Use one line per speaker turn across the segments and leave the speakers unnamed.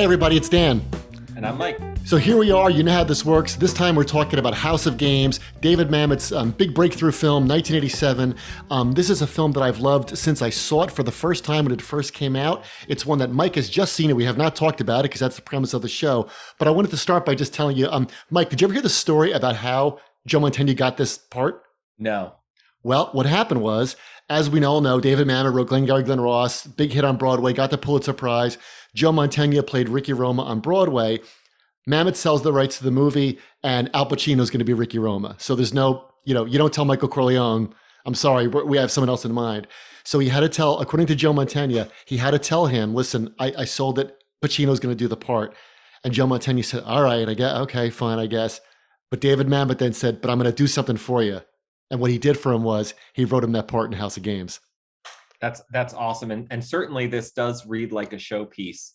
Hey, everybody, it's Dan.
And I'm Mike.
So here we are. You know how this works. This time we're talking about House of Games, David Mamet's um, big breakthrough film, 1987. Um, this is a film that I've loved since I saw it for the first time when it first came out. It's one that Mike has just seen, and we have not talked about it because that's the premise of the show. But I wanted to start by just telling you, um, Mike, did you ever hear the story about how Joe Mantegna got this part?
No.
Well, what happened was, as we all know, David Mamet wrote Glengarry Glen Ross, big hit on Broadway, got the Pulitzer Prize. Joe Mantegna played Ricky Roma on Broadway. Mamet sells the rights to the movie, and Al Pacino is going to be Ricky Roma. So there's no, you know, you don't tell Michael Corleone, I'm sorry, we have someone else in mind. So he had to tell, according to Joe Mantegna, he had to tell him, listen, I, I sold it. Pacino's going to do the part. And Joe Mantegna said, all right, I guess, okay, fine, I guess. But David Mamet then said, but I'm going to do something for you. And what he did for him was he wrote him that part in House of Games.
That's that's awesome, and and certainly this does read like a showpiece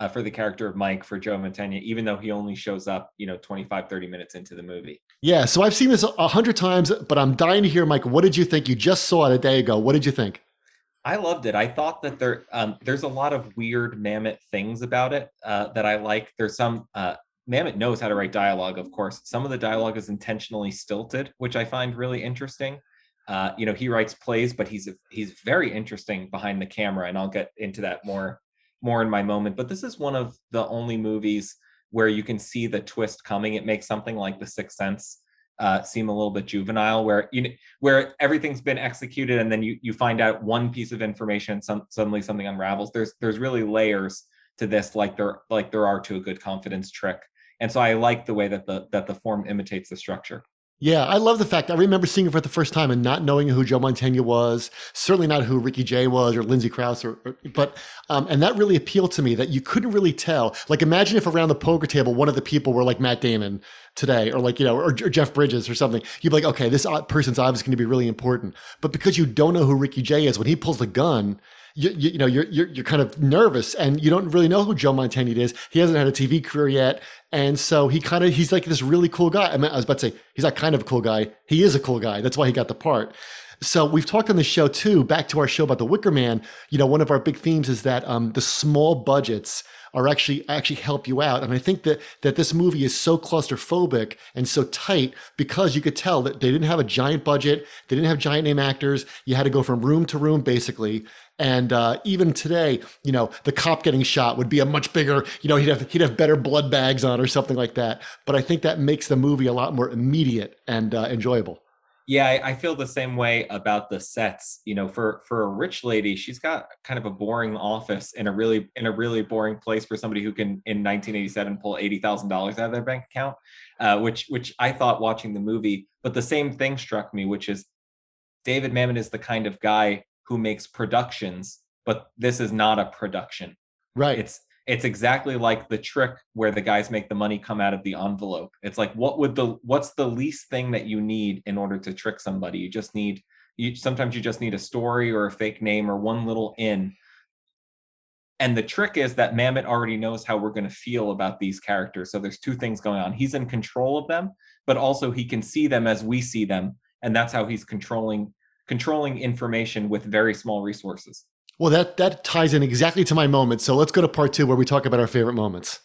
uh, for the character of Mike for Joe Mantegna, even though he only shows up, you know, 25, 30 minutes into the movie.
Yeah, so I've seen this a hundred times, but I'm dying to hear, Mike. What did you think? You just saw it a day ago. What did you think?
I loved it. I thought that there um, there's a lot of weird Mamet things about it uh, that I like. There's some uh, Mamet knows how to write dialogue, of course. Some of the dialogue is intentionally stilted, which I find really interesting. Uh, you know, he writes plays, but he's he's very interesting behind the camera, and I'll get into that more more in my moment. But this is one of the only movies where you can see the twist coming. It makes something like The Sixth Sense uh, seem a little bit juvenile, where you know, where everything's been executed, and then you you find out one piece of information, some, suddenly something unravels. There's there's really layers to this, like there like there are to a good confidence trick. And so I like the way that the that the form imitates the structure.
Yeah, I love the fact I remember seeing it for the first time and not knowing who Joe Mantegna was, certainly not who Ricky Jay was or Lindsay Crouse, or, or but um, and that really appealed to me that you couldn't really tell. Like, imagine if around the poker table one of the people were like Matt Damon today, or like you know, or, or Jeff Bridges or something. You'd be like, okay, this person's obviously going to be really important. But because you don't know who Ricky Jay is, when he pulls the gun, you, you, you, know you're, you're you're kind of nervous and you don't really know who Joe Mantegna is. He hasn't had a TV career yet, and so he kind of he's like this really cool guy. I mean, I was about to say he's not kind of a cool guy. He is a cool guy. That's why he got the part. So we've talked on the show too. Back to our show about the Wicker Man. You know, one of our big themes is that um, the small budgets are actually actually help you out. And I think that that this movie is so claustrophobic and so tight because you could tell that they didn't have a giant budget, they didn't have giant name actors. You had to go from room to room basically. And uh, even today, you know, the cop getting shot would be a much bigger, you know, he'd have he'd have better blood bags on or something like that. But I think that makes the movie a lot more immediate and uh, enjoyable.
Yeah, I, I feel the same way about the sets. You know, for for a rich lady, she's got kind of a boring office in a really in a really boring place for somebody who can in 1987 pull eighty thousand dollars out of their bank account, uh, which which I thought watching the movie. But the same thing struck me, which is David Mamet is the kind of guy who makes productions, but this is not a production.
Right.
It's it's exactly like the trick where the guys make the money come out of the envelope. It's like what would the what's the least thing that you need in order to trick somebody? You just need you sometimes you just need a story or a fake name or one little in. And the trick is that Mamet already knows how we're going to feel about these characters. So there's two things going on. He's in control of them, but also he can see them as we see them. And that's how he's controlling controlling information with very small resources.
Well, that that ties in exactly to my moment. So let's go to part two where we talk about our favorite moments.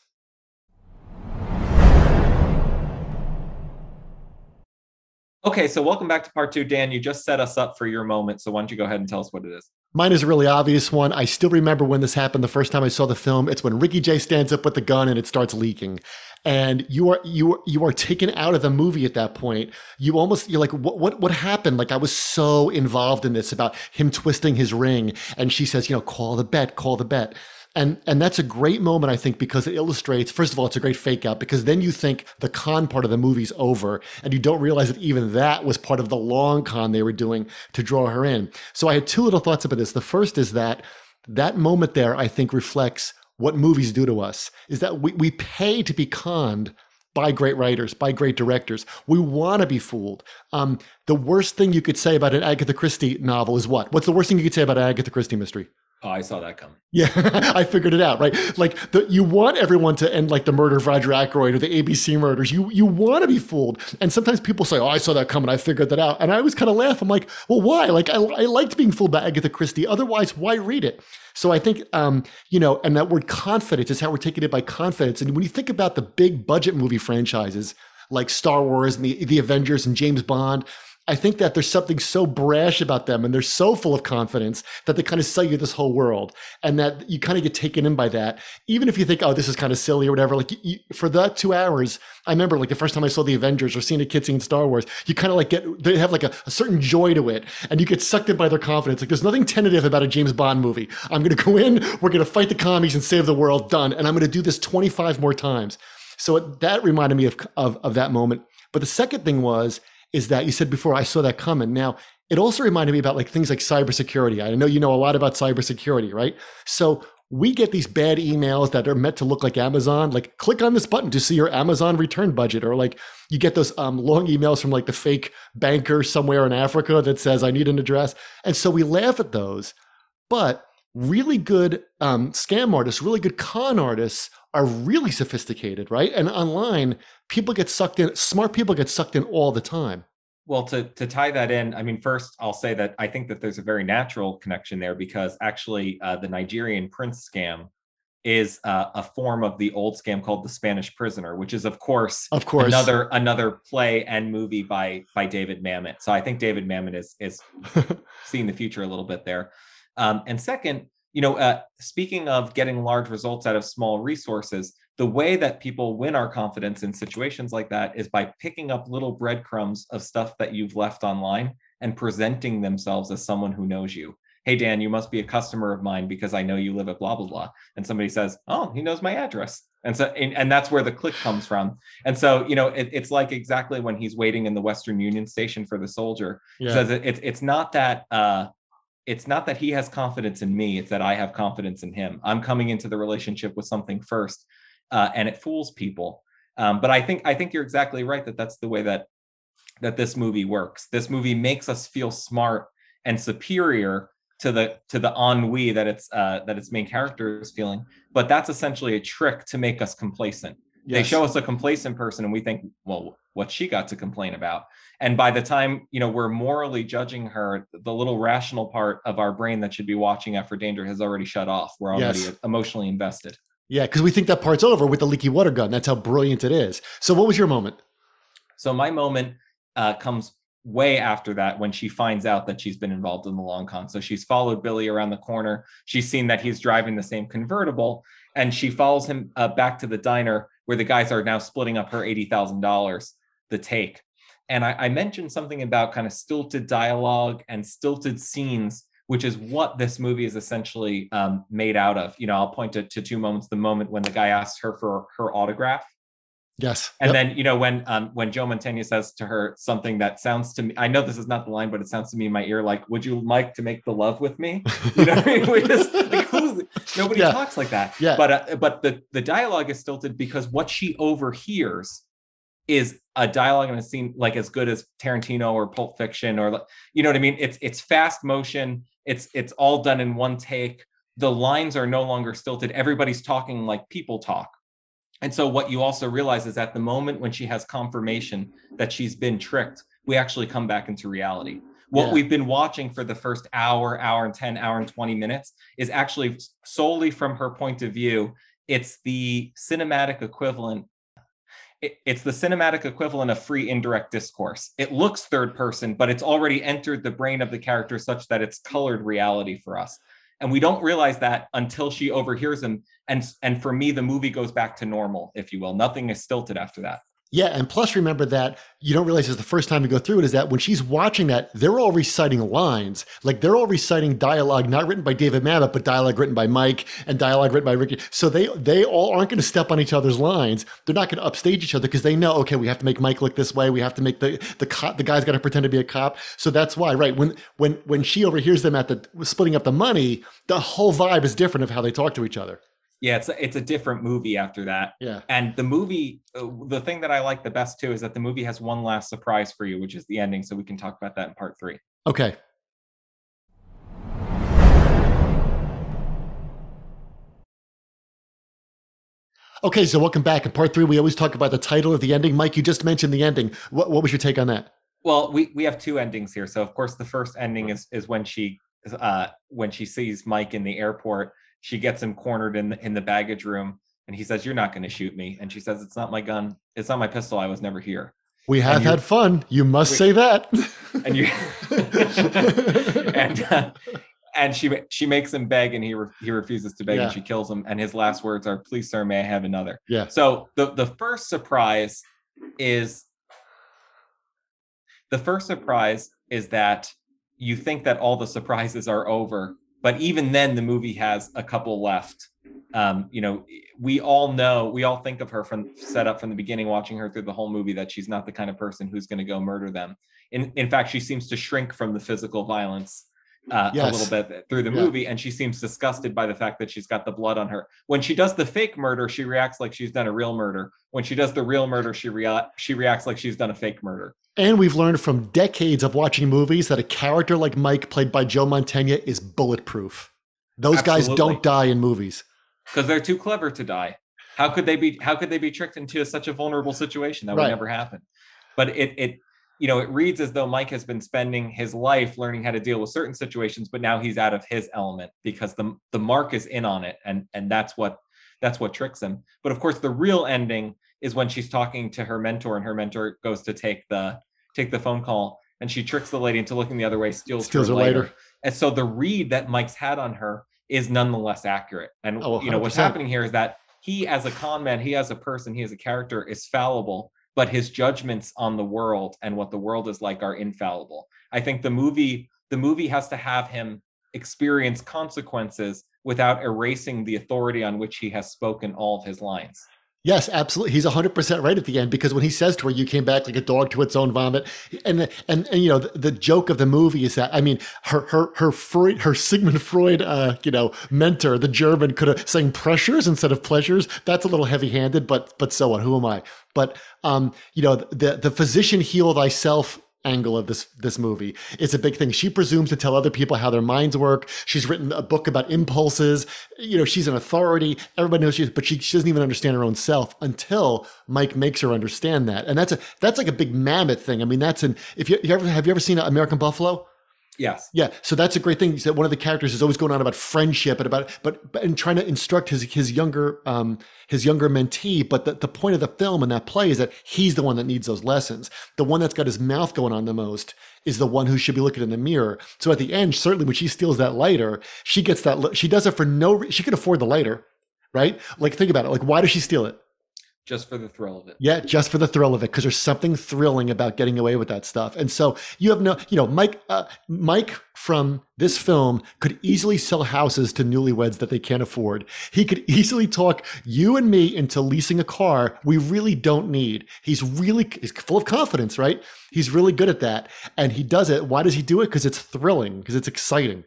Okay, so welcome back to part two. Dan, you just set us up for your moment. So why don't you go ahead and tell us what it is?
Mine is a really obvious one. I still remember when this happened the first time I saw the film. It's when Ricky Jay stands up with the gun and it starts leaking and you are you are you are taken out of the movie at that point. You almost you're like what what what happened? Like i was so involved in this about him twisting his ring and she says you know call the bet call the bet. And and that's a great moment i think because it illustrates first of all it's a great fake out because then you think the con part of the movie's over and you don't realize that even that was part of the long con they were doing to draw her in. So i had two little thoughts about this. The first is that that moment there i think reflects what movies do to us is that we, we pay to be conned by great writers, by great directors. We want to be fooled. Um, the worst thing you could say about an Agatha Christie novel is what? What's the worst thing you could say about an Agatha Christie mystery?
Oh, I saw that coming.
Yeah, I figured it out, right? Like the, you want everyone to end like the murder of Roger Ackroyd or the ABC murders. You you want to be fooled, and sometimes people say, "Oh, I saw that coming. I figured that out." And I always kind of laugh. I'm like, "Well, why? Like I, I liked being fooled by Agatha Christie. Otherwise, why read it?" So I think, um, you know, and that word confidence is how we're taking it by confidence. And when you think about the big budget movie franchises like Star Wars and the the Avengers and James Bond I think that there's something so brash about them and they're so full of confidence that they kind of sell you this whole world and that you kind of get taken in by that. Even if you think, oh, this is kind of silly or whatever, like you, for that two hours, I remember like the first time I saw the Avengers or seeing a kid seeing Star Wars, you kind of like get, they have like a, a, certain joy to it and you get sucked in by their confidence. Like there's nothing tentative about a James Bond movie. I'm going to go in, we're going to fight the commies and save the world, done. And I'm going to do this 25 more times. So that reminded me of, of, of that moment. But the second thing was, is that you said before I saw that coming. Now, it also reminded me about like things like cybersecurity. I know you know a lot about cybersecurity, right? So we get these bad emails that are meant to look like Amazon. Like, click on this button to see your Amazon return budget, or like you get those um, long emails from like the fake banker somewhere in Africa that says, "I need an address," and so we laugh at those. But really good um, scam artists, really good con artists are really sophisticated, right? And online, people get sucked in, smart people get sucked in all the time.
Well, to, to tie that in, I mean, first, I'll say that I think that there's a very natural connection there because actually, uh, the Nigerian prince scam is uh, a form of the old scam called the Spanish Prisoner, which is, of course,
of course,
another another play and movie by by David Mamet. So I think David Mamet is is seeing the future a little bit there. Um, and second, you know, uh, speaking of getting large results out of small resources, the way that people win our confidence in situations like that is by picking up little breadcrumbs of stuff that you've left online and presenting themselves as someone who knows you. Hey, Dan, you must be a customer of mine because I know you live at blah, blah, blah. And somebody says, Oh, he knows my address. And so, and, and that's where the click comes from. And so, you know, it, it's like exactly when he's waiting in the Western Union station for the soldier. Yeah. Says it, it, it's not that, uh, it's not that he has confidence in me it's that i have confidence in him. I'm coming into the relationship with something first uh, and it fools people. Um, but i think i think you're exactly right that that's the way that that this movie works. This movie makes us feel smart and superior to the to the ennui that it's uh, that its main character is feeling but that's essentially a trick to make us complacent. Yes. they show us a complacent person and we think well what she got to complain about. And by the time you know we're morally judging her the little rational part of our brain that should be watching out for danger has already shut off. We're already yes. emotionally invested.
Yeah because we think that part's over with the leaky water gun. That's how brilliant it is. So what was your moment?
So my moment uh, comes way after that when she finds out that she's been involved in the long con. So she's followed billy around the corner. She's seen that he's driving the same convertible and she follows him uh, back to the diner where the guys are now splitting up her $80000 the take and I, I mentioned something about kind of stilted dialogue and stilted scenes, which is what this movie is essentially um, made out of. You know, I'll point to, to two moments. The moment when the guy asks her for her autograph,
Yes.
And yep. then, you know, when um when Joe Mantegna says to her something that sounds to me, I know this is not the line, but it sounds to me in my ear like, would you like to make the love with me? You know, I mean? we just like nobody yeah. talks like that.
Yeah.
But uh, but the the dialogue is stilted because what she overhears is a dialogue and a scene like as good as Tarantino or Pulp Fiction or you know what I mean? It's it's fast motion. It's it's all done in one take. The lines are no longer stilted. Everybody's talking like people talk. And so what you also realize is at the moment when she has confirmation that she's been tricked, we actually come back into reality. What yeah. we've been watching for the first hour, hour and 10, hour and 20 minutes is actually solely from her point of view. It's the cinematic equivalent it's the cinematic equivalent of free indirect discourse. It looks third person, but it's already entered the brain of the character such that it's colored reality for us. And we don't realize that until she overhears him. And, and for me, the movie goes back to normal, if you will. Nothing is stilted after that.
Yeah, and plus remember that you don't realize it's the first time you go through it is that when she's watching that, they're all reciting lines. Like they're all reciting dialogue not written by David Mamet, but dialogue written by Mike and dialogue written by Ricky. So they they all aren't going to step on each other's lines. They're not going to upstage each other because they know, okay, we have to make Mike look this way. We have to make the the cop, the guy's got to pretend to be a cop. So that's why, right? When when when she overhears them at the splitting up the money, the whole vibe is different of how they talk to each other
yeah it's a, it's a different movie after that.
Yeah.
And the movie uh, the thing that i like the best too is that the movie has one last surprise for you which is the ending so we can talk about that in part three.
Okay. Okay so welcome back. In part three we always talk about the title of the ending. Mike you just mentioned the ending. What, what was your take on that?
Well we, we have two endings here. So of course the first ending is is when she uh, when she sees Mike in the airport she gets him cornered in the, in the baggage room, and he says, "You're not going to shoot me." And she says, "It's not my gun. It's not my pistol. I was never here."
We have had fun. You must
We-
say that.
And you and uh, and she she makes him beg, and he re- he refuses to beg,
Yeah.
and she kills him. And his last words are, "Please, sir, may I have another?"
yeah.
So the the first surprise is the first surprise is that you think that all the surprises are over, but even then the movie has a couple left. Um, you know, we all know, we all think of her from set up from the beginning, watching her through the whole movie, that she's not the kind of person who's going to go murder them. In in fact, she seems to shrink from the physical violence uh, a little bit through the
Yeah.
movie, and she seems disgusted by the fact that she's got the blood on her. When she does the fake murder, she reacts like she's done a real murder. When she does the real murder, she rea- she reacts like she's done a fake murder.
And we've learned from decades of watching movies that a character like Mike, played by Joe Mantegna, is bulletproof. Those guys don't die in movies.
because they're too clever to die. How could they be? How could they be tricked into such a vulnerable situation? That would
Right.
never happen. But it it you know it reads as though Mike has been spending his life learning how to deal with certain situations, but now he's out of his element because the the mark is in on it, and and that's what that's what tricks him. But of course, the real ending is when she's talking to her mentor, and her mentor goes to take the take the phone call, and she tricks the lady into looking the other way, steals,
Steals her
later.
later.
And so the read that Mike's had on her is nonetheless accurate. And
Oh,
you know what's happening here is that he, as a con man, he as a person, he as a character, is fallible, but his judgments on the world and what the world is like are infallible. I think the movie the movie has to have him experience consequences without erasing the authority on which he has spoken all of his lines.
Yes, absolutely. He's 100% right at the end because when he says to her, you came back like a dog to its own vomit. And, and, and you know, the, the joke of the movie is that, I mean, her, her, her Freud, her Sigmund Freud, uh, you know, mentor, the German could have saying pressures instead of pleasures. That's a little heavy handed, but, but so what? Who am I? But, um, you know, the, the physician heal thyself angle of this this movie is a big thing. She presumes to tell other people how their minds work. She's written a book about impulses. You know, she's an authority. Everybody knows she, but she, she doesn't even understand her own self until Mike makes her understand that. And that's a that's like a big Mamet thing. I mean, that's an if you, you ever have you ever seen American Buffalo?
Yes.
Yeah, so that's a great thing. Is that one of the characters is always going on about friendship and about, but, but and trying to instruct his his younger um his younger mentee. But the, the point of the film and that play is that he's the one that needs those lessons. The one that's got his mouth going on the most is the one who should be looking in the mirror. So at the end, certainly when she steals that lighter, she gets that. She does it for no. She can afford the lighter, right? Like think about it. Like why does she steal it?
Just for the thrill of it.
Yeah, just for the thrill of it, because there's something thrilling about getting away with that stuff. And so you have no, you know, Mike, uh, Mike from this film could easily sell houses to newlyweds that they can't afford. He could easily talk you and me into leasing a car we really don't need. He's really, he's full of confidence, right? He's really good at that, and he does it. Why does he do it? Because it's thrilling, because it's exciting.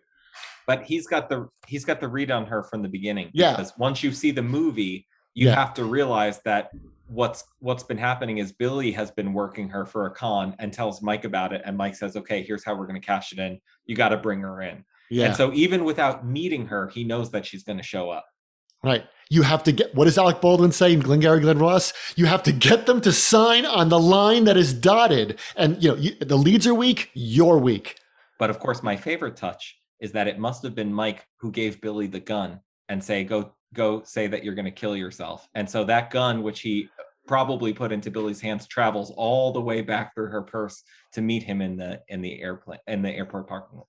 but he's got the he's got the read on her from the beginning.
Yeah.
Because once you see the movie, you
Yeah.
have to realize that what's what's been happening is Billy has been working her for a con and tells Mike about it, and Mike says, "Okay, here's how we're going to cash it in. You got to bring her in."
Yeah,
And so even without meeting her, he knows that she's going to show up.
Right. You have to get, what does Alec Baldwin say in Glengarry Glen Ross? You have to get them to sign on the line that is dotted. And, you know, you, the leads are weak, you're weak.
But of course, my favorite touch is that it must have been Mike who gave Billy the gun and say, "Go, go, say that you're going to kill yourself." And so that gun, which he probably put into Billy's hands, travels all the way back through her purse to meet him in the in the airplane in the airport parking lot.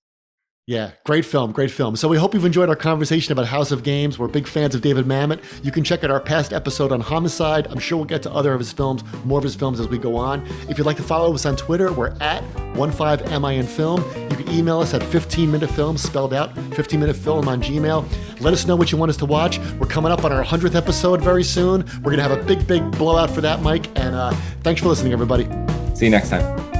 Yeah, great film, great film. So we hope you've enjoyed our conversation about House of Games. We're big fans of David Mamet. You can check out our past episode on Homicide. I'm sure we'll get to other of his films, more of his films as we go on. If you'd like to follow us on Twitter, we're at 15MINFilm. You can email us at 15minutefilm, spelled out, 15minutefilm on Gmail. Let us know what you want us to watch. We're coming up on our 100th episode very soon. We're going to have a big, big blowout for that, Mike. And uh, thanks for listening, everybody.
See you next time.